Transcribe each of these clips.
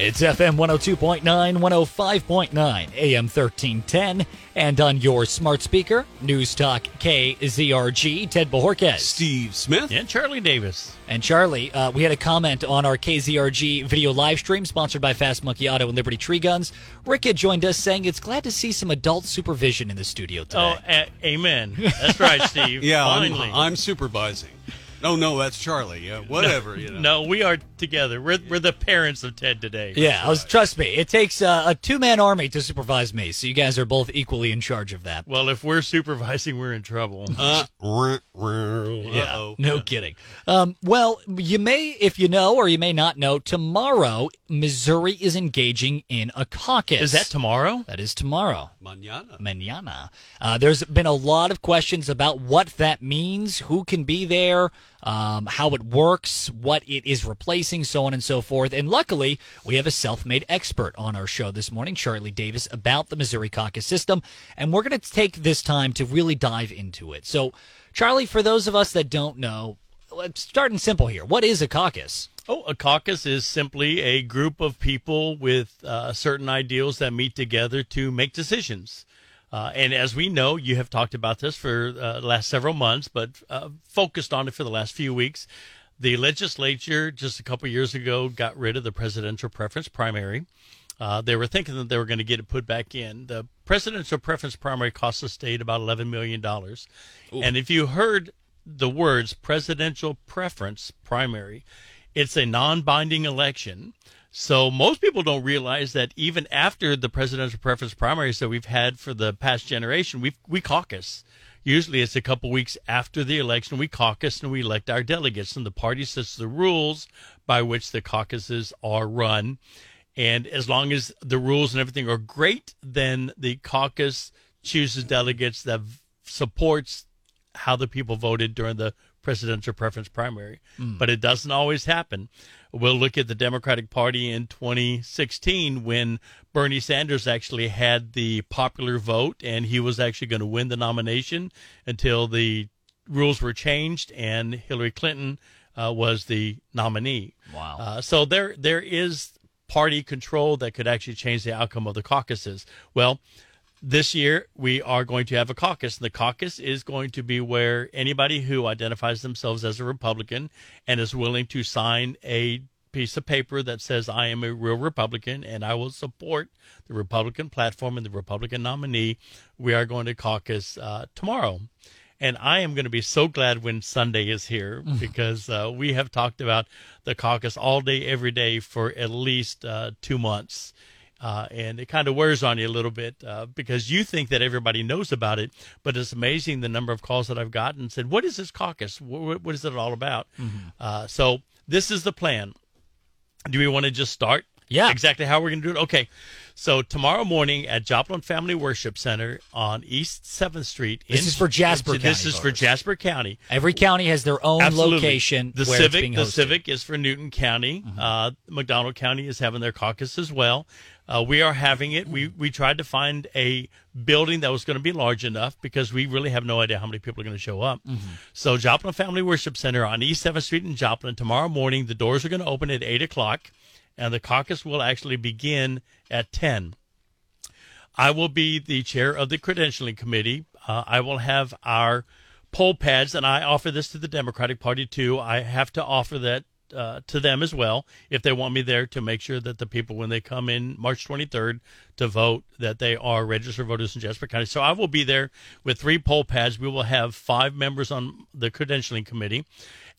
It's FM 102.9, 105.9, AM 1310, and on your smart speaker, News Talk KZRG, Ted Bojorquez. Steve Smith. And Charlie Davis. And Charlie, uh, we had a comment on our KZRG video live stream sponsored by Fast Monkey Auto and Liberty Tree Guns. Rick had joined us saying it's glad to see some adult supervision in the studio today. Oh, a- amen. That's right, Steve. Yeah, I'm, Finally. I'm supervising. No, no, that's Charlie. Yeah, whatever. you know. No, we are together. We're, we're the parents of Ted today. yeah, I was, trust me, it takes uh, a two man army to supervise me, so you guys are both equally in charge of that. Well, if we're supervising, we're in trouble. Uh, Yeah, uh-oh. no kidding. Um, well, you may, if you know or you may not know, tomorrow Missouri is engaging in a caucus. Is that tomorrow? That is tomorrow. Mañana. Manana. Uh, there's been a lot of questions about what that means, who can be there, um, how it works, what it is replacing, so on and so forth. And luckily, we have a self made expert on our show this morning, Charlie Davis, about the Missouri caucus system. And we're going to take this time to really dive into it. So, Charlie, for those of us that don't know, let's start in simple here. What is a caucus? Oh, a caucus is simply a group of people with uh, certain ideals that meet together to make decisions. Uh, and as we know, you have talked about this for uh, the last several months, but uh, focused on it for the last few weeks. The legislature just a couple years ago got rid of the presidential preference primary. Uh, they were thinking that they were going to get it put back in. The presidential preference primary cost the state about $11 million. And if you heard the words presidential preference primary, it's a non binding election. So most people don't realize that even after the presidential preference primaries that we've had for the past generation, we we caucus. Usually it's a couple weeks after the election. We caucus and we elect our delegates, and the party sets the rules by which the caucuses are run. And as long as the rules and everything are great, then the caucus chooses delegates that v- supports how the people voted during the presidential preference primary. But it doesn't always happen. We'll look at the Democratic Party in 2016 when Bernie Sanders actually had the popular vote and he was actually going to win the nomination until the rules were changed and Hillary Clinton uh, was the nominee. Wow. Uh, so there there is party control that could actually change the outcome of the caucuses. Well, this year we are going to have a caucus. And the caucus is going to be where anybody who identifies themselves as a Republican and is willing to sign a piece of paper that says I am a real Republican and I will support the Republican platform and the Republican nominee. We are going to caucus uh, tomorrow. And I am going to be so glad when Sunday is here because uh, we have talked about the caucus all day, every day for at least uh, two months. Uh, and it kind of wears on you a little bit uh, because you think that everybody knows about it, but it's amazing the number of calls that I've gotten and said, "What is this caucus? What, what is it all about?" Uh, so this is the plan. Do we want to just start? Yeah. exactly how we're going to do it. Okay, so tomorrow morning at Joplin Family Worship Center on East Seventh Street. This in- is for Jasper This County is for. Jasper County. Every county has their own Absolutely. location The civic, the. Mm-hmm. civic is for Newton County. Uh, McDonald County is having their caucus as well. Uh, we are having it. We we tried to find a building that was going to be large enough because we really have no idea how many people are going to show up. Mm-hmm. So Joplin Family Worship Center on East Seventh Street in Joplin tomorrow morning. The doors are going to open at eight o'clock, and the caucus will actually begin at ten. I will be the chair of the credentialing committee. Uh, I will have our poll pads, and I offer this to the Democratic Party too. I have to offer that uh, to them as well if they want me there to make sure that the people, when they come in March 23rd to vote, that they are registered voters in Jasper County. So I will be there with three poll pads. We will have five members on the credentialing committee.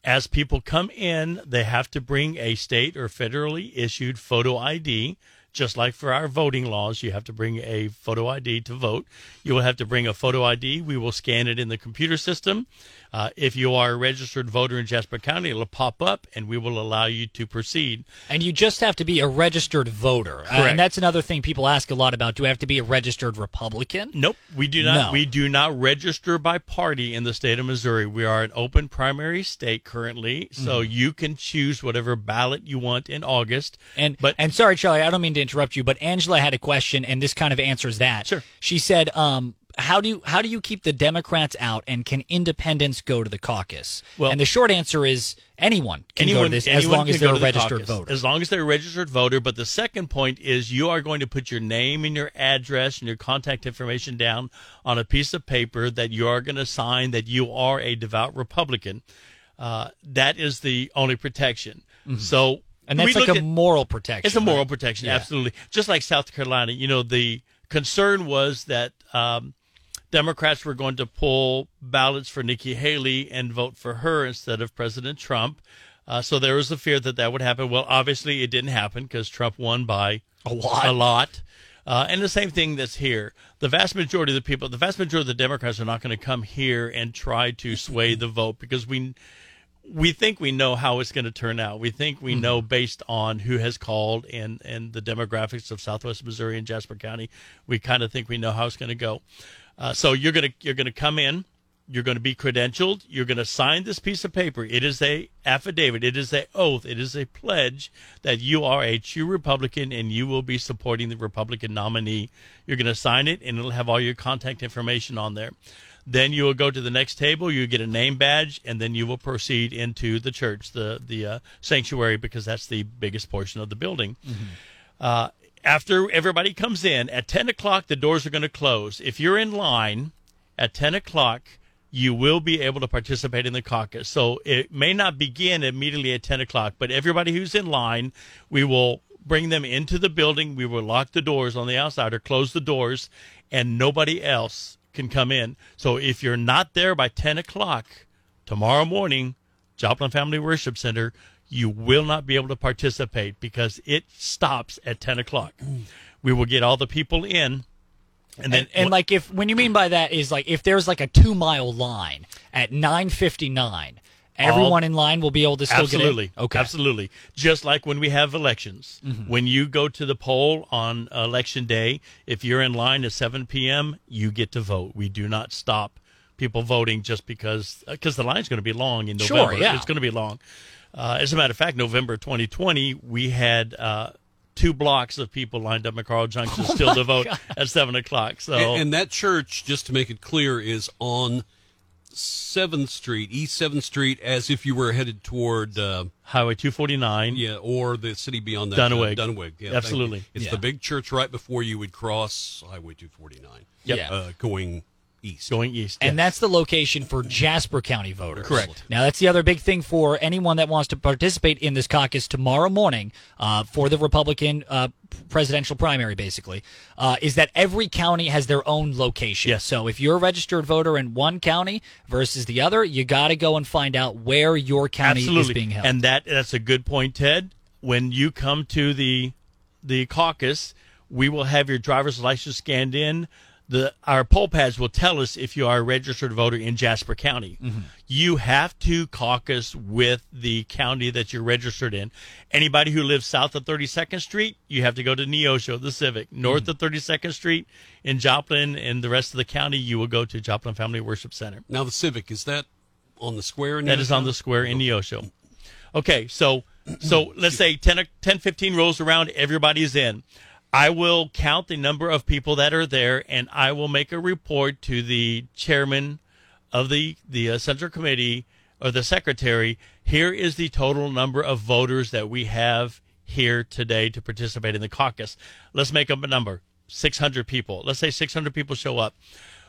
As people come in, they have to bring a state or federally issued photo ID. Just like for our voting laws, you have to bring a photo ID to vote. You will have to bring a photo ID. We will scan it in the computer system. Uh, if you are a registered voter in Jasper County, it'll pop up and we will allow you to proceed. And you just have to be a registered voter. Uh, and that's another thing people ask a lot about. Do I have to be a registered Republican? Nope, we do not. No. We do not register by party in the state of Missouri. We are an open primary state currently, so Mm-hmm. you can choose whatever ballot you want in August. And but and sorry, Charlie, I don't mean to interrupt you, but Angela had a question, and this kind of answers that. Sure. She said, um, how do you how do you keep the Democrats out, and can independents go to the caucus? Well- and the short answer is anyone can go to anyone, this as long as they're a the registered caucus, voter. As long as they're a registered voter. But the second point is you are going to put your name and your address and your contact information down on a piece of paper that you are going to sign that you are a devout Republican. Uh, that is the only protection. So, Mm-hmm. and that's like a at- moral protection. it's a moral right? protection, Yeah. absolutely. Just like South Carolina, you know, the concern was that um, Democrats were going to pull ballots for Nikki Haley and vote for her instead of President Trump. Uh, so there was a fear that that would happen. Well, obviously it didn't happen because Trump won by A lot. A lot. Uh, and the same thing that's here. The vast majority of the people, the vast majority of the Democrats are not going to come here and try to sway the vote because we we think we know how it's going to turn out. We think we know based on who has called and and the demographics of Southwest Missouri and Jasper County. We kind of think we know how it's going to go. Uh, so you're gonna you're gonna come in. You're going to be credentialed. You're going to sign this piece of paper. It is a affidavit. It is a oath. It is a pledge that you are a true Republican and you will be supporting the Republican nominee. You're going to sign it, and it'll have all your contact information on there. Then you will go to the next table. You get a name badge, and then you will proceed into the church, the the uh, sanctuary, because that's the biggest portion of the building. Uh, after everybody comes in at 10 o'clock, the doors are going to close. If you're in line at 10 o'clock, you will be able to participate in the caucus. So it may not begin immediately at 10 o'clock, but everybody who's in line, we will bring them into the building. We will lock the doors on the outside or close the doors, and nobody else can come in. So if you're not there by 10 o'clock tomorrow morning, Joplin Family Worship Center, you will not be able to participate because it stops at 10 o'clock. We will get all the people in. And then, and, and like if when you mean by that is like if there's like a two mile line at nine fifty nine, everyone in line will be able to still absolutely, get in. Okay, absolutely. Just like when we have elections, Mm-hmm. when you go to the poll on election day, if you're in line at 7 p.m., you get to vote. We do not stop people voting just because because the line's going to be long in Sure, November. yeah. It's going to be long. Uh, as a matter of fact, November 2020, we had uh, two blocks of people lined up at Carl Junction Oh still to vote at seven o'clock. So And, and that church, just to make it clear, is on Seventh Street, East Seventh Street, as if you were headed toward, uh, Highway 249. yeah, or the city beyond that, Duenweg. Uh, Duenweg, yeah, Absolutely. It's Yeah. the big church right before you would cross Highway 249. Yep. Yeah. uh, going east. Going east. and yes. that's the location for Jasper County voters. Correct. Now, that's the other big thing for anyone that wants to participate in this caucus tomorrow morning uh, for the Republican uh, presidential primary, basically, uh, is that every county has their own location. Yes. So if you're a registered voter in one county versus the other, you got to go and find out where your county Absolutely. is being held. And that that's a good point, Ted. When you come to the the caucus, we will have your driver's license scanned in. The our poll pads will tell us if you are a registered voter in Jasper County. Mm-hmm. You have to caucus with the county that you're registered in. Anybody who lives south of 32nd Street, you have to go to Neosho, the Civic. North Mm-hmm. of 32nd Street in Joplin and the rest of the county, you will go to Joplin Family Worship Center. Now, the Civic, is that on the square? In That is on the square in Neosho. Okay, so so let's say 10, o- 10 15 rolls around, everybody's in. I will count the number of people that are there, and I will make a report to the chairman of the the uh, central committee or the secretary. Here is the total number of voters that we have here today to participate in the caucus. Let's make up a number: 600 people. Let's say 600 people show up.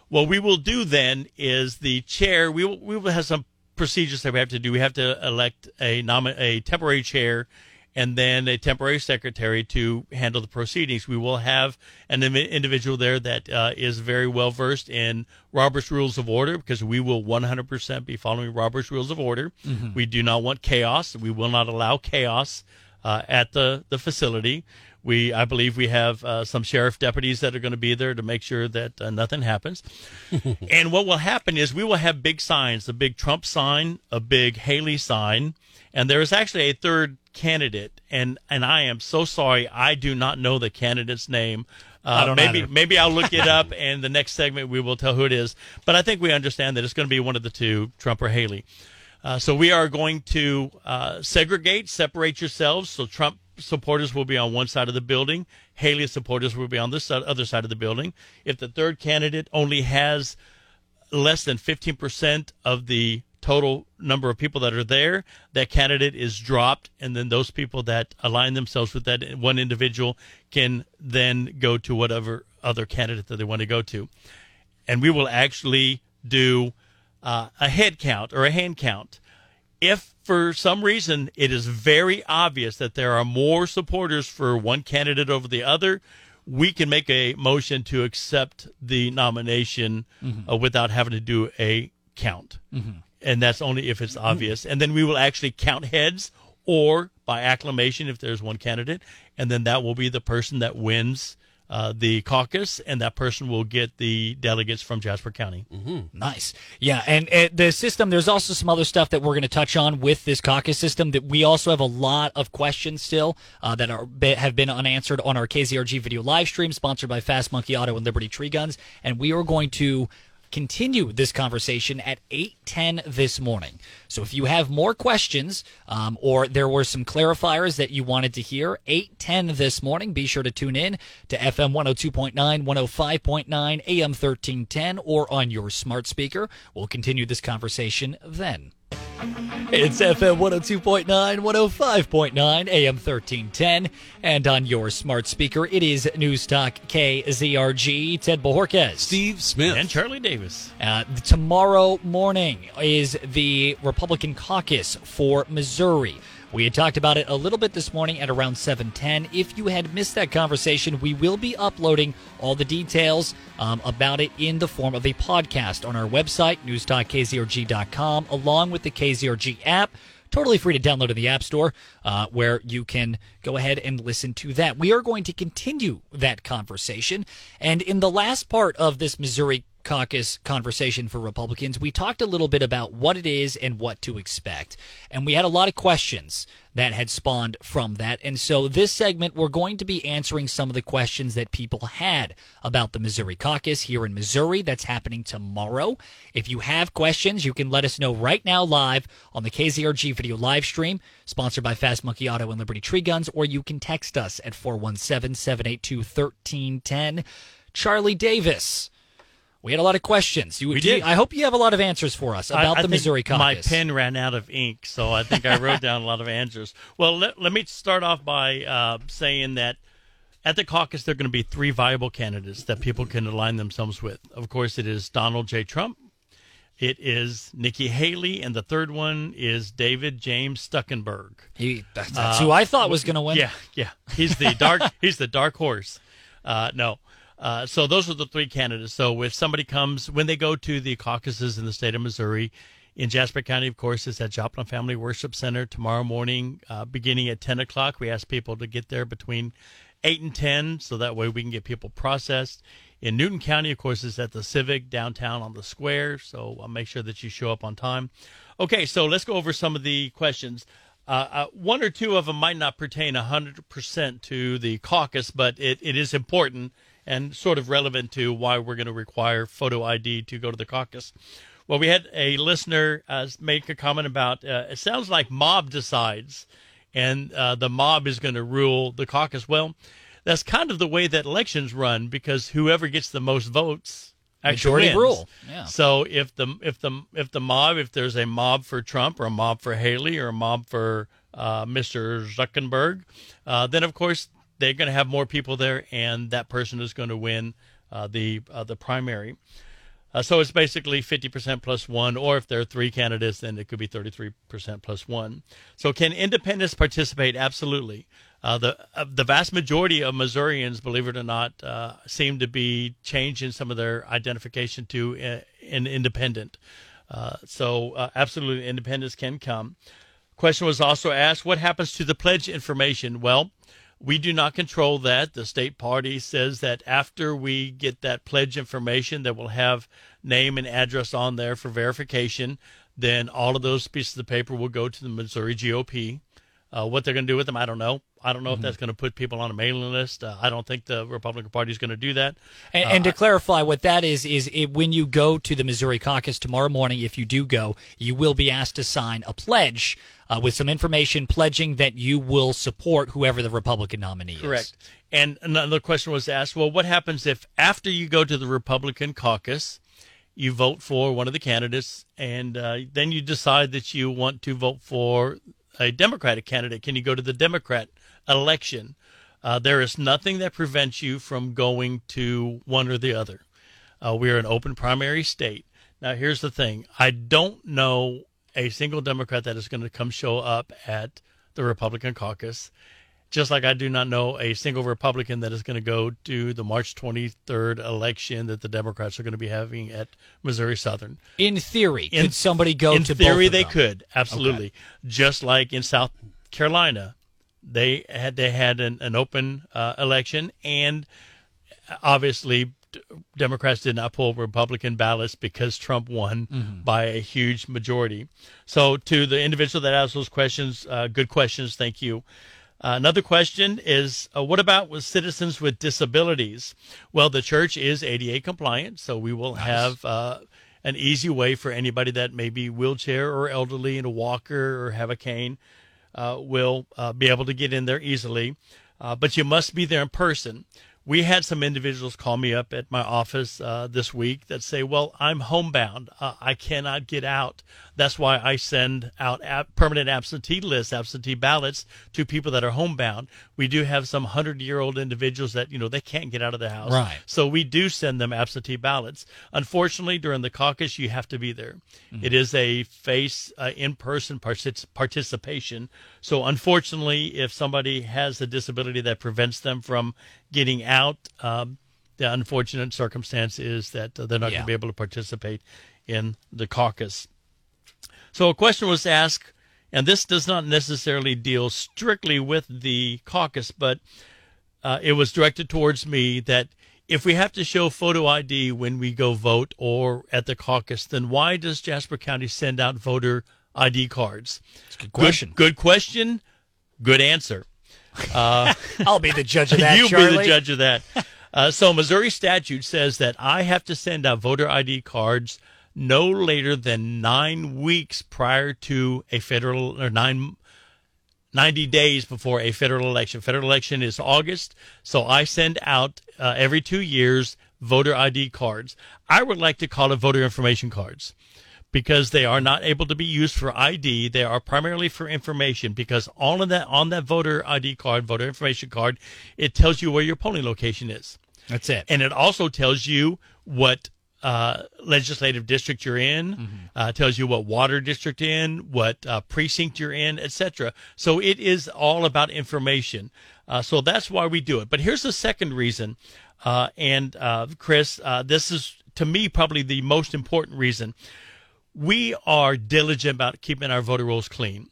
What we will do then is the chair. We will we will have some procedures that we have to do. We have to elect a a temporary chair, and then a temporary secretary to handle the proceedings. We will have an individual there that uh, is very well versed in Robert's Rules of Order because we will 100% be following Robert's Rules of Order. We do not want chaos. We will not allow chaos uh, at the the facility. We, I believe, we have uh, some sheriff deputies that are going to be there to make sure that uh, nothing happens. and what will happen is we will have big signs: a big Trump sign, a big Haley sign, and there is actually a third candidate. and And I am so sorry, I do not know the candidate's name. Uh, maybe either. maybe I'll look it up, and the next segment we will tell who it is. But I think we understand that it's going to be one of the two, Trump or Haley. Uh, so we are going to uh, segregate, separate yourselves. So Trump supporters will be on one side of the building. Haley supporters will be on the other side of the building. If the third candidate only has less than 15% of the total number of people that are there, that candidate is dropped, and then those people that align themselves with that one individual can then go to whatever other candidate that they want to go to. And we will actually do uh, a head count or a hand count. If for some reason it is very obvious that there are more supporters for one candidate over the other, we can make a motion to accept the nomination mm-hmm. uh, without having to do a count. Mm-hmm and that's only if it's obvious. And then we will actually count heads or by acclamation if there's one candidate, and then that will be the person that wins uh, the caucus, and that person will get the delegates from Jasper County. Mm-hmm. Nice. Yeah, and, the system, there's also some other stuff that we're going to touch on with this caucus system that we also have a lot of questions still uh, that are have been unanswered on our KZRG video live stream, sponsored by Fast Monkey Auto and Liberty Tree Guns, and we are going to continue this conversation at 8.10 this morning. So if you have more questions um, or there were some clarifiers that you wanted to hear, 8.10 this morning, be sure to tune in to FM 102.9, 105.9, AM 1310, or on your smart speaker. We'll continue this conversation then. It's FM 102.9, 105.9, AM 1310, and on your smart speaker, it is News Talk KZRG. Ted Bojorquez. Steve Smith. And Charlie Davis. Uh, tomorrow morning is the Republican caucus for Missouri. We had talked about it a little bit this morning at around 7:10. If you had missed that conversation, we will be uploading all the details um, about it in the form of a podcast on our website, newstalkkzrg.com, along with the KZRG app. Totally free to download in the App Store, uh, where you can go ahead and listen to that. We are going to continue that conversation. And in the last part of this Missouri caucus conversation for Republicans, we talked a little bit about what it is and what to expect. And we had a lot of questions that had spawned from that. And so this segment, we're going to be answering some of the questions that people had about the Missouri caucus here in Missouri. That's happening tomorrow. If you have questions, you can let us know right now live on the KZRG video live stream, sponsored by Fast Monkey Auto and Liberty Tree Guns, or you can text us at 417 782 1310. Charlie Davis we had a lot of questions. You, we did. You, I hope you have a lot of answers for us about I, I the Missouri caucus. My pen ran out of ink, so I think I wrote down a lot of answers. Well, let, let me start off by uh, saying that at the caucus, there are going to be three viable candidates that people can align themselves with. Of course, it is Donald J. Trump, it is Nikki Haley, and the third one is David James Stuckenberg. He, that's, that's uh, who I thought was going to win. Yeah, yeah. He's the dark. he's the dark horse. Uh, no, uh, so those are the three candidates. So if somebody comes when they go to the caucuses in the state of Missouri, in Jasper County, of course, it's at Joplin Family Worship Center tomorrow morning, uh, beginning at 10 o'clock. We ask people to get there between 8 and 10, so that way we can get people processed. In Newton County, of course, it's at the Civic downtown on the square, so I'll make sure that you show up on time. Okay, so let's go over some of the questions. Uh, uh, one or two of them might not pertain 100% to the caucus, but it, it is important and sort of relevant to why we're going to require photo ID to go to the caucus. Well, we had a listener uh, make a comment about uh, it sounds like mob decides, and uh, the mob is going to rule the caucus. Well, that's kind of the way that elections run because whoever gets the most votes actually Majority wins. rule. Yeah. So if the if the if the mob if there's a mob for Trump or a mob for Haley or a mob for uh, Mr. Stuckenberg, uh, then of course they're going to have more people there, and that person is going to win uh, the uh, the primary. Uh, so it's basically 50% plus one, or if there are three candidates, then it could be 33% plus one. So can independents participate? Absolutely. Uh, the uh, the vast majority of Missourians, believe it or not, uh, seem to be changing some of their identification to an independent. so absolutely, independents can come. Question was also asked: What happens to the pledge information? Well, we do not control that. The state party says that after we get that pledge information that will have name and address on there for verification, then all of those pieces of paper will go to the Missouri GOP. Uh, what they're going to do with them, I don't know. I don't know if that's going to put people on a mailing list. Uh, I don't think the Republican Party is going to do that. And, and to clarify, what that is is it, when you go to the Missouri caucus tomorrow morning, if you do go, you will be asked to sign a pledge uh, with some information pledging that you will support whoever the Republican nominee is. Correct. And another question was asked well, what happens if after you go to the Republican caucus, you vote for one of the candidates, and uh, then you decide that you want to vote for a Democratic candidate? Can you go to the Democrat election? Uh, there is nothing that prevents you from going to one or the other. Uh, we are an open primary state. Now, here's the thing I don't know a single Democrat that is going to come show up at the Republican caucus just like I do not know a single Republican that is going to go to the March 23rd election that the Democrats are going to be having at Missouri Southern. In theory, in, could somebody go in to theory they them? could absolutely okay. just like in South Carolina they had they had an, an open uh, election and obviously Democrats did not pull Republican ballots because Trump won mm-hmm. by a huge majority. So, to the individual that asked those questions, uh, good questions. Thank you. Uh, another question is uh, what about with citizens with disabilities? Well, the church is ADA compliant, so we will nice. have uh, an easy way for anybody that may be wheelchair or elderly in a walker or have a cane uh, will uh, be able to get in there easily. Uh, but you must be there in person we had some individuals call me up at my office uh, this week that say, "Well, I'm homebound. Uh, I cannot get out. That's why I send out ab- permanent absentee lists, absentee ballots to people that are homebound. We do have some hundred-year-old individuals that you know they can't get out of the house, right? So we do send them absentee ballots. Unfortunately, during the caucus, you have to be there. Mm-hmm. It is a face uh, in-person partic- participation. So unfortunately, if somebody has a disability that prevents them from getting out. Um, the unfortunate circumstance is that uh, they're not yeah. going to be able to participate in the caucus. So a question was asked, and this does not necessarily deal strictly with the caucus, but uh, it was directed towards me that if we have to show photo ID when we go vote or at the caucus, then why does Jasper County send out voter ID cards? good question. Good, good question. Good answer. Uh, I'll be the judge of that. you Charlie. be the judge of that. Uh, so Missouri statute says that I have to send out voter ID cards no later than nine weeks prior to a federal or nine 90 days before a federal election. Federal election is August, so I send out uh, every two years voter ID cards. I would like to call it voter information cards because they are not able to be used for ID. They are primarily for information because all of that on that voter ID card, voter information card, it tells you where your polling location is. That's it. And it also tells you what uh, legislative district you're in, mm-hmm. uh, tells you what water district in, what uh, precinct you're in, etc. So it is all about information. Uh, so that's why we do it. But here's the second reason, uh, and uh, Chris, this is to me probably the most important reason we are diligent about keeping our voter rolls clean.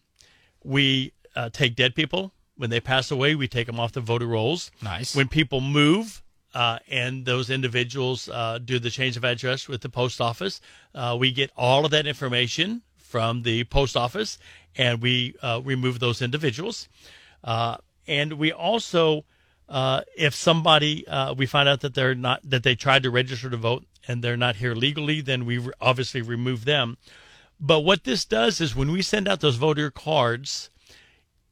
We uh, take dead people when they pass away. We take them off the voter rolls. Nice. When people move, uh, and those individuals uh, do the change of address with the post office, uh, we get all of that information from the post office, and we uh, remove those individuals. Uh, and we also uh, if somebody we find out that they're not that they tried to register to vote and they're not here legally, then we re- obviously remove them. But what this does is when we send out those voter cards,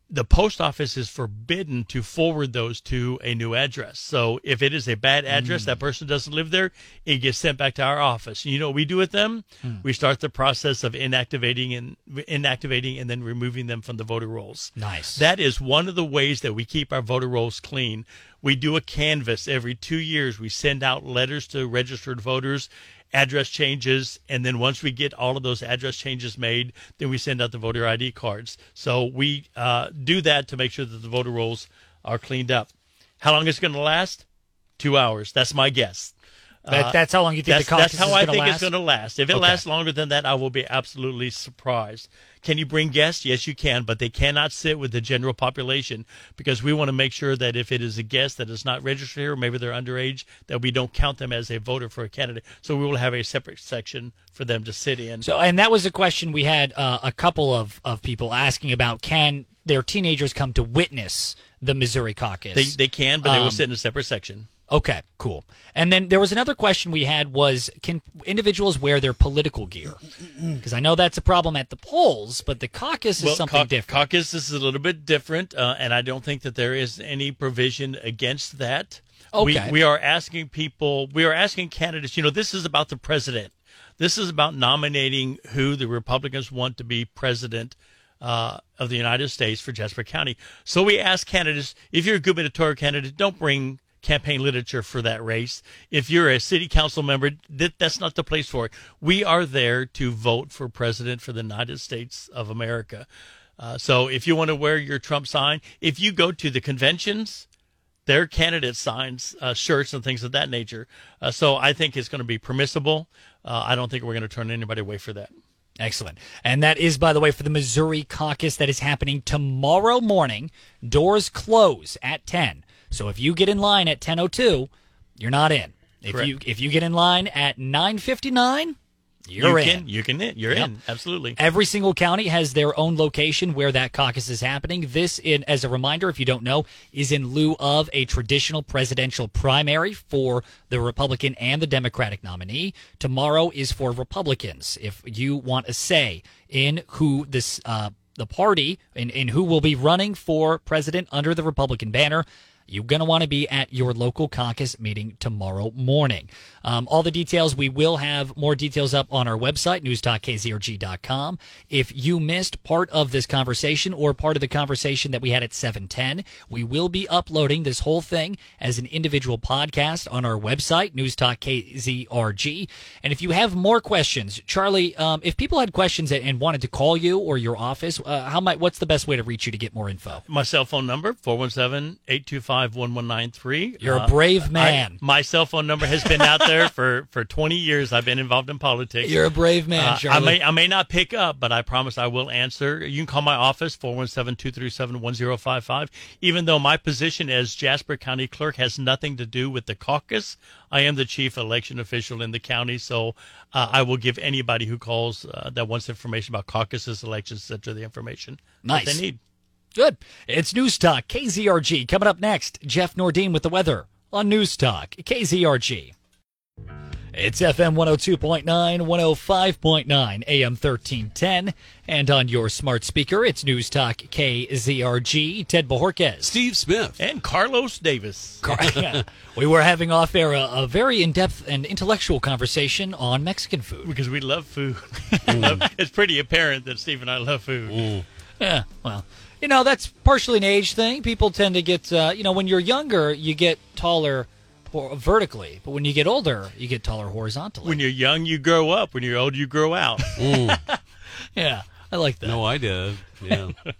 the post office is forbidden to forward those to a new address. So if it is a bad address, mm. that person doesn't live there, it gets sent back to our office. You know what we do with them? Mm. We start the process of inactivating and inactivating and then removing them from the voter rolls. Nice. That is one of the ways that we keep our voter rolls clean. We do a canvass every two years. We send out letters to registered voters address changes, and then once we get all of those address changes made, then we send out the voter ID cards. So we uh, do that to make sure that the voter rolls are cleaned up. How long is it going to last? Two hours. That's my guess. That, that's how long you think That's, the caucus that's how is I to think last? it's going to last. If it Okay. lasts longer than that, I will be absolutely surprised. Can you bring guests? Yes, you can, but they cannot sit with the general population because we want to make sure that if it is a guest that is not registered here, maybe they're underage, that we don't count them as a voter for a candidate. So we will have a separate section for them to sit in. So, and that was a question we had uh, a couple of, of people asking about: Can their teenagers come to witness the Missouri caucus? they they can, but they will Um, sit in a separate section. Okay, cool. And then there was another question we had was can individuals wear their political gear? Because I know that's a problem at the polls, but the caucus is something different. Caucus is a little bit different, uh, and I don't think that there is any provision against that. Okay. We, we are asking people, we are asking candidates, you know, this is about the president. This is about nominating who the Republicans want to be president uh, of the United States for Jasper County. So we ask candidates, if you're a gubernatorial candidate, don't bring campaign literature for that race. If you're a city council member, that, that's not the place for it. We are there to vote for president for the United States of America. Uh, so if you want to wear your Trump sign, if you go to the conventions, their candidate signs, uh, shirts, and things of that nature. Uh, so I think it's going to be permissible. Uh, I don't think we're going to turn anybody away for that. Excellent. And that is, by the way, for the Missouri caucus that is happening tomorrow morning. Doors close at 10. So if you get in line at 10:02, you're not in. If Correct. you if you get in line at 9:59, you're you in. can, you can, you're Yep. in. Absolutely. Every single county has their own location where that caucus is happening. This, in as a reminder, if you don't know, is in lieu of a traditional presidential primary for the Republican and the Democratic nominee. Tomorrow is for Republicans. If you want a say in who this uh, the party in, in who will be running for president under the Republican banner. You're going to want to be at your local caucus meeting tomorrow morning. Um, all the details, we will have more details up on our website, newstalkkzrg.com. If you missed part of this conversation or part of the conversation that we had at 710, we will be uploading this whole thing as an individual podcast on our website, newstalkkzrg. And if you have more questions, Charlie, um, if people had questions and- wanted to call you or your office, uh, how might, what's the best way to reach you to get more info? My cell phone number, 417-825-1193. You're a Uh, brave I- man. my cell phone number has been out there for, for 20 years. I've been involved in politics. You're a brave man, Uh, I may I may not pick up, but I promise I will answer. You can call my office 417-237-1055. Even though my position as Jasper County Clerk has nothing to do with the caucus, I am the chief election official in the county, so uh, I will give anybody who calls uh, that wants information about caucuses, elections, etc. the information Nice. that they need. Good. It's News Talk, KZRG. Coming up next, Jeff Nordine with the weather on News Talk, KZRG. It's FM 102.9, 105.9, AM 1310, and on your smart speaker, it's News Talk, KZRG. Ted Bojorquez. Steve Smith. And Carlos Davis. we were having off air a, a very in depth and intellectual conversation on Mexican food. Because we love food. Love- it's pretty apparent that Steve and I love food. Mm. Yeah, well, you know, that's partially an age thing. People tend to get, uh, you know, when you're younger, you get taller vertically, but when you get older, you get taller horizontally. When you're young, you grow up. When you're old, you grow out. yeah, I like that. No, I did. Yeah.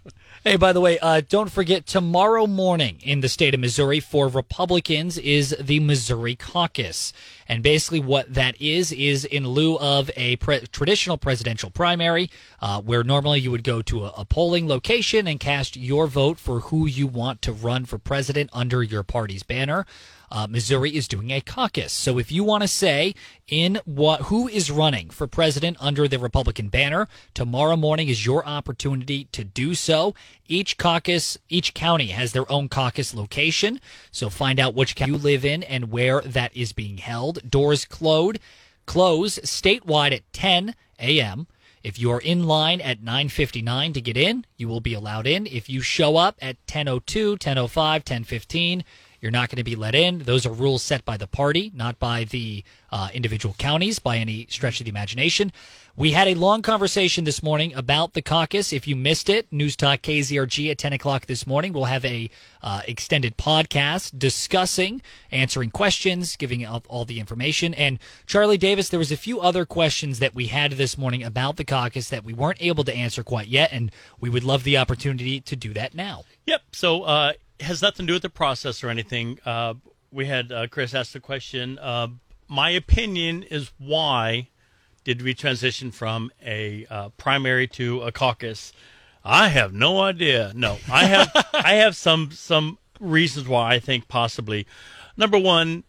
Hey, by the way, uh, don't forget tomorrow morning in the state of Missouri for Republicans is the Missouri Caucus. And basically, what that is, is in lieu of a pre- traditional presidential primary, uh, where normally you would go to a, a polling location and cast your vote for who you want to run for president under your party's banner. Uh, Missouri is doing a caucus. So if you want to say in what who is running for president under the Republican banner, tomorrow morning is your opportunity to do so. Each caucus, each county has their own caucus location. So find out which county you live in and where that is being held. Doors closed, close statewide at 10 a.m. If you're in line at 9:59 to get in, you will be allowed in. If you show up at 10:02, 10:05, 10:15, you're not going to be let in. Those are rules set by the party, not by the uh, individual counties by any stretch of the imagination. We had a long conversation this morning about the caucus. If you missed it, News Talk KZRG at 10 o'clock this morning. We'll have a uh, extended podcast discussing, answering questions, giving out all the information. And Charlie Davis, there was a few other questions that we had this morning about the caucus that we weren't able to answer quite yet, and we would love the opportunity to do that now. Yep. So uh, has nothing to do with the process or anything. Uh, we had uh, Chris ask the question: uh, my opinion is why did we transition from a uh, primary to a caucus? I have no idea. No, I have I have some some reasons why I think possibly. Number one,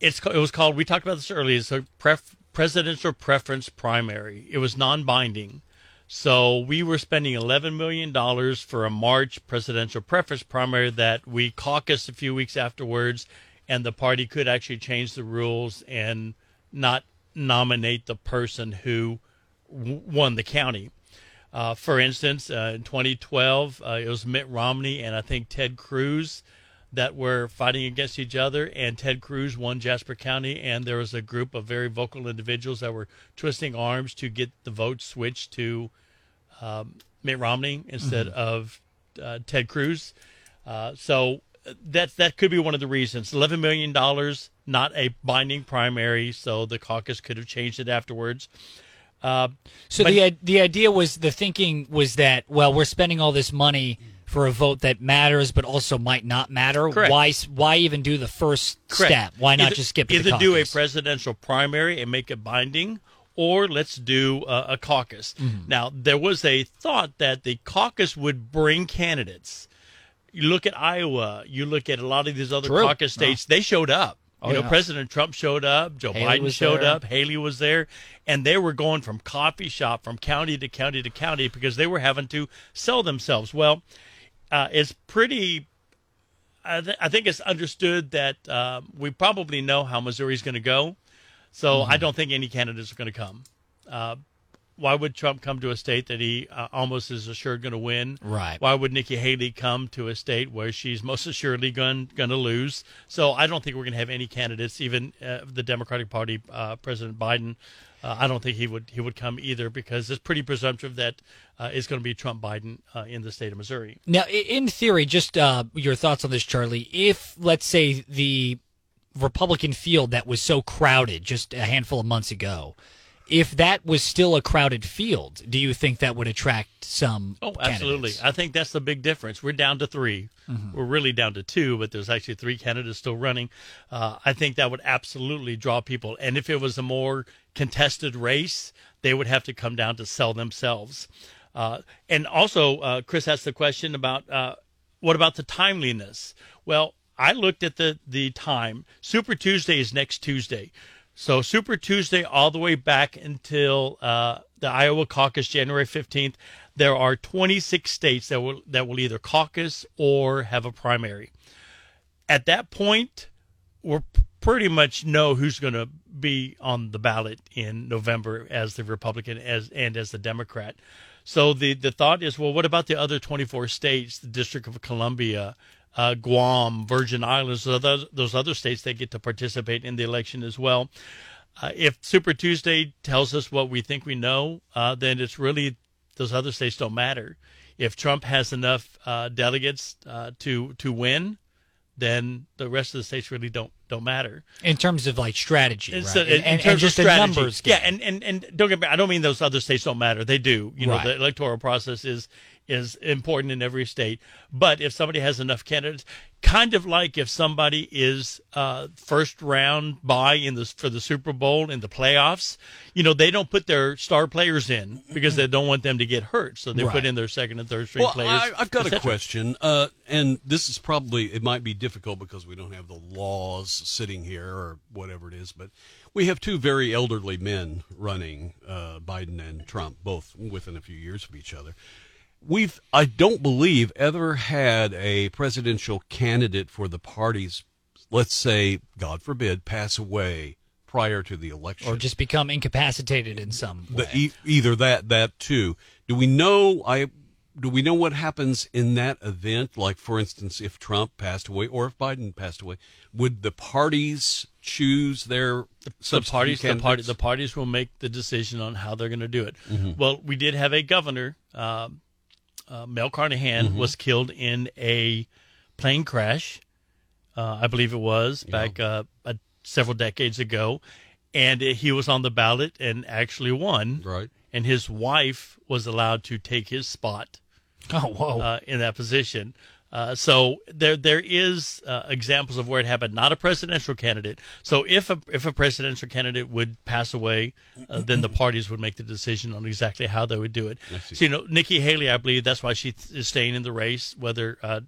it's it was called. We talked about this earlier. It's a pref, presidential preference primary. It was non-binding, so we were spending eleven million dollars for a March presidential preference primary that we caucused a few weeks afterwards, and the party could actually change the rules and not nominate the person who won the county. Uh, for instance, uh, in 2012, uh, it was Mitt Romney and I think Ted Cruz that were fighting against each other, and Ted Cruz won Jasper County, and there was a group of very vocal individuals that were twisting arms to get the vote switched to um, Mitt Romney instead Mm-hmm. of uh, Ted Cruz. Uh, so that that could be one of the reasons. Eleven million dollars, not a binding primary, so the caucus could have changed it afterwards. Uh, So But- the the idea was the thinking was that well we're spending all this money for a vote that matters but also might not matter. Correct. Why why even do the first Correct. step? Why not Either- just skip either the do a presidential primary and make it binding, or let's do a, a caucus. Mm-hmm. Now there was a thought that the caucus would bring candidates. You look at Iowa, you look at a lot of these other True. caucus states; they showed up. Oh, you know, yeah. President Trump showed up, Joe Haley Biden showed there. up, Haley was there, and they were going from coffee shop, from county to county to county because they were having to sell themselves. Well, uh, it's pretty I, th- I think it's understood that uh, we probably know how Missouri's going to go. So Mm-hmm. I don't think any candidates are going to come. Uh, why would Trump come to a state that he uh, almost is assured going to win? Right. Why would Nikki Haley come to a state where she's most assuredly going going to lose? So I don't think we're going to have any candidates. Even uh, the Democratic Party, uh, President Biden, uh, I don't think he would he would come either because it's pretty presumptive that uh, it's going to be Trump Biden uh, in the state of Missouri. Now, in theory, just uh, your thoughts on this, Charlie. If, let's say, the Republican field that was so crowded just a handful of months ago, if that was still a crowded field, do you think that would attract some? Oh, absolutely. candidates? I think that's the big difference. We're down to 3 we We're really down to two, but there's actually three candidates still running. Uh, I think that would absolutely draw people. And if it was a more contested race, they would have to come down to sell themselves. Uh, and also, uh, Chris asked the question about uh, what about the timeliness? Well, I looked at the the time. Super Tuesday is next Tuesday. So Super Tuesday all the way back until uh, the Iowa caucus January 15th, there are 26 states that will that will either caucus or have a primary. At that point, we're pretty much know who's going to be on the ballot in November as the Republican as and as the Democrat. So the the thought is, well, what about the other 24 states, the District of Columbia, uh, Guam, Virgin Islands, those other, those other states that get to participate in the election as well? Uh, if Super Tuesday tells us what we think we know, uh, then it's really those other states don't matter. If Trump has enough uh, delegates uh, to to win, then the rest of the states really don't don't matter. in terms of like strategy, right? in, and, and- terms and just of strategy. numbers yeah, and, and and don't get me. I don't mean those other states don't matter. They do. You know, the electoral process is is important in every state. But if somebody has enough candidates, kind of like if somebody is uh, first round by in the for the Super Bowl in the playoffs, you know, they don't put their star players in because they don't want them to get hurt. So they Right. put in their second and third string Well, players. I, I've got a question, uh, and this is probably it might be difficult because we don't have the laws sitting here or whatever it is, but we have two very elderly men running, uh, Biden and Trump, both within a few years of each other. We've, I don't believe, ever had a presidential candidate for the parties, let's say, God forbid, pass away prior to the election or just become incapacitated in some way. the, e- either that that too do we know i do we know what happens in that event like for instance if trump passed away or if biden passed away would the parties choose their the parties the, party, the parties will make the decision on how they're going to do it. Mm-hmm. Well, we did have a governor, um uh, Mel Carnahan, Mm-hmm. was killed in a plane crash. Uh, I believe it was back uh, uh, several decades ago, and he was on the ballot and actually won. right And his wife was allowed to take his spot oh, whoa. uh, in that position. Uh, so there there is uh, examples of where it happened. Not a presidential candidate. So if a if a presidential candidate would pass away, uh, then the parties would make the decision on exactly how they would do it. So you know, Nikki Haley, I believe that's why she th- is staying in the race. Whether uh,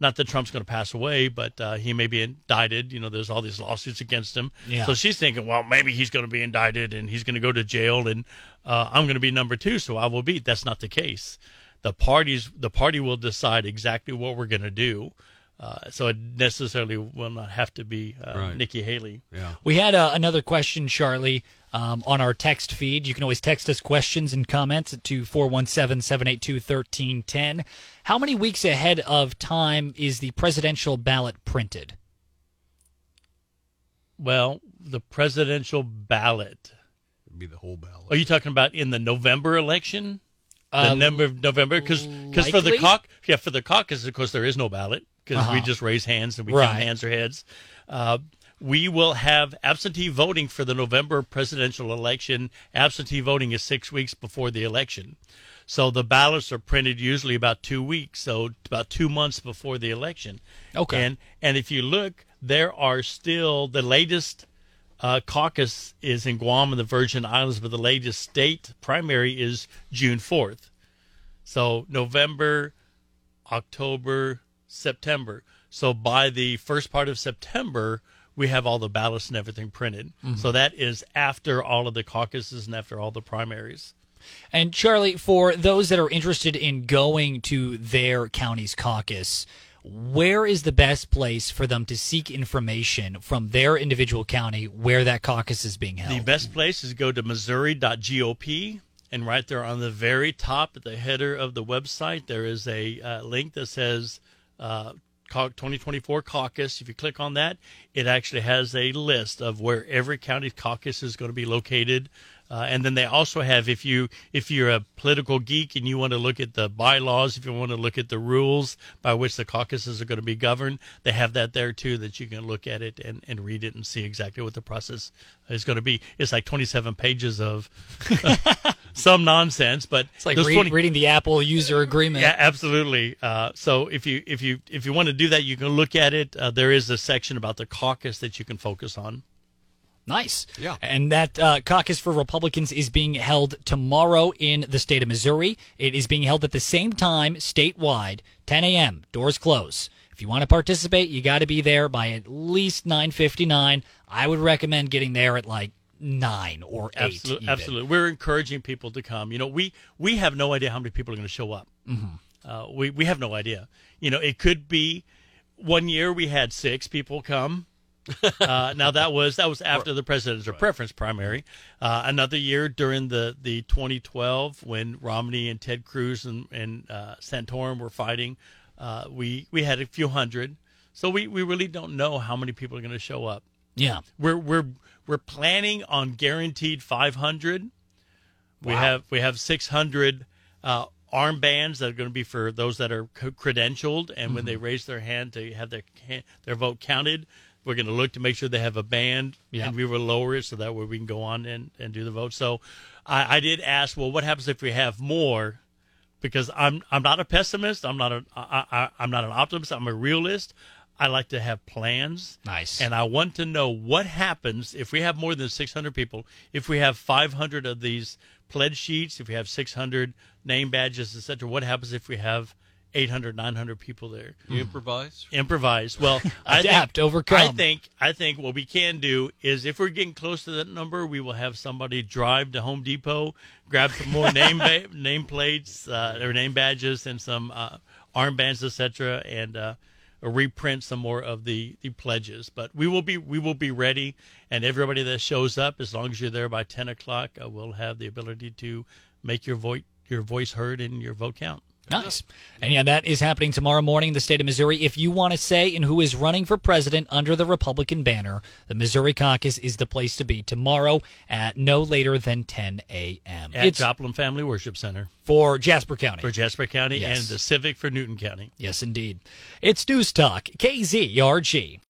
not that Trump's going to pass away, but uh, he may be indicted. You know, there's all these lawsuits against him. Yeah. So she's thinking, well, maybe he's going to be indicted and he's going to go to jail, and uh, I'm going to be number two, so I will beat. That's not the case. The parties, the party will decide exactly what we're going to do. Uh, so it necessarily will not have to be uh, Right. Nikki Haley. Yeah. We had uh, another question, Charlie, um, on our text feed. You can always text us questions and comments to 417 782 1310. How many weeks ahead of time is the presidential ballot printed? Well, the presidential ballot. It'd be the whole ballot. Are you talking about in the November election? The Uh, number of November, because because for the cauc, yeah, for the caucus, of course, there is no ballot because we Uh-huh. just raise hands and we Right. count hands or heads. Uh, we will have absentee voting for the November presidential election. Absentee voting is six weeks before the election, so the ballots are printed usually about two weeks, so about two months before the election. Okay. and and if you look, there are still the latest uh, caucus is in Guam and the Virgin Islands, but the latest state primary is June 4th. So November, October, September. So by the first part of September, we have all the ballots and everything printed. So that is after all of the caucuses and after all the primaries. And Charlie, for those that are interested in going to their county's caucus, where is the best place for them to seek information from their individual county where that caucus is being held? The best place is go to missouri.gop, and right there on the very top at the header of the website, there is a uh, link that says uh, 2024 caucus. If you click on that, it actually has a list of where every county caucus is going to be located. Uh, and then they also have if you if you're a political geek and you want to look at the bylaws, if you want to look at the rules by which the caucuses are going to be governed, they have that there too that you can look at it and, and read it and see exactly what the process is going to be. It's like 27 pages of some nonsense, but it's like read- 20 reading the Apple user agreement. yeah, absolutely. Uh, so if you if you if you want to do that, you can look at it. Uh, there is a section about the caucus that you can focus on. Nice. Yeah. And that uh, caucus for Republicans is being held tomorrow in the state of Missouri. It is being held at the same time statewide, 10 a.m. Doors close. If you want to participate, you got to be there by at least 9:59. I would recommend getting there at like nine or eight. Absolutely, absolutely. We're encouraging people to come. You know, we we have no idea how many people are going to show up. Mm-hmm. Uh, we we have no idea. You know, it could be one year we had six people come. uh, now that was that was after the presidential preference primary. Uh, another year during the, the 2012 when Romney and Ted Cruz and and uh, Santorum were fighting, uh, we we had a few hundred. So we, we really don't know how many people are going to show up. Yeah. We're we're we're planning on guaranteed 500. We have we have 600 uh, armbands that are going to be for those that are credentialed, and when they Mm-hmm. raise their hand to have their their vote counted, we're going to look to make sure they have a band, Yeah. and we will lower it so that way we can go on and, and do the vote. So, I, I did ask, well, what happens if we have more? Because I'm I'm not a pessimist. I'm not a I, I, I'm not an optimist. I'm a realist. I like to have plans. Nice. And I want to know what happens if we have more than 600 people, if we have 500 of these pledge sheets, if we have 600 name badges, etc. What happens if we have 800, 900 people there? You improvise? Improvise. Well, I Adapt, think, overcome. I think I think what we can do is if we're getting close to that number, we will have somebody drive to Home Depot, grab some more name ba- name plates uh, or name badges and some uh, armbands, etc., and uh, reprint some more of the, the pledges. But we will be we will be ready, and everybody that shows up, as long as you're there by ten o'clock, uh, will have the ability to make your voice your voice heard and your vote count. Nice. And yeah, that is happening tomorrow morning in the state of Missouri. If you want to say in who is running for president under the Republican banner, the Missouri caucus is the place to be tomorrow at no later than 10 a.m. At It's Joplin Family Worship Center for Jasper County. for Jasper County Yes. and the Civic for Newton County. yes, indeed. It's News Talk, KZRG.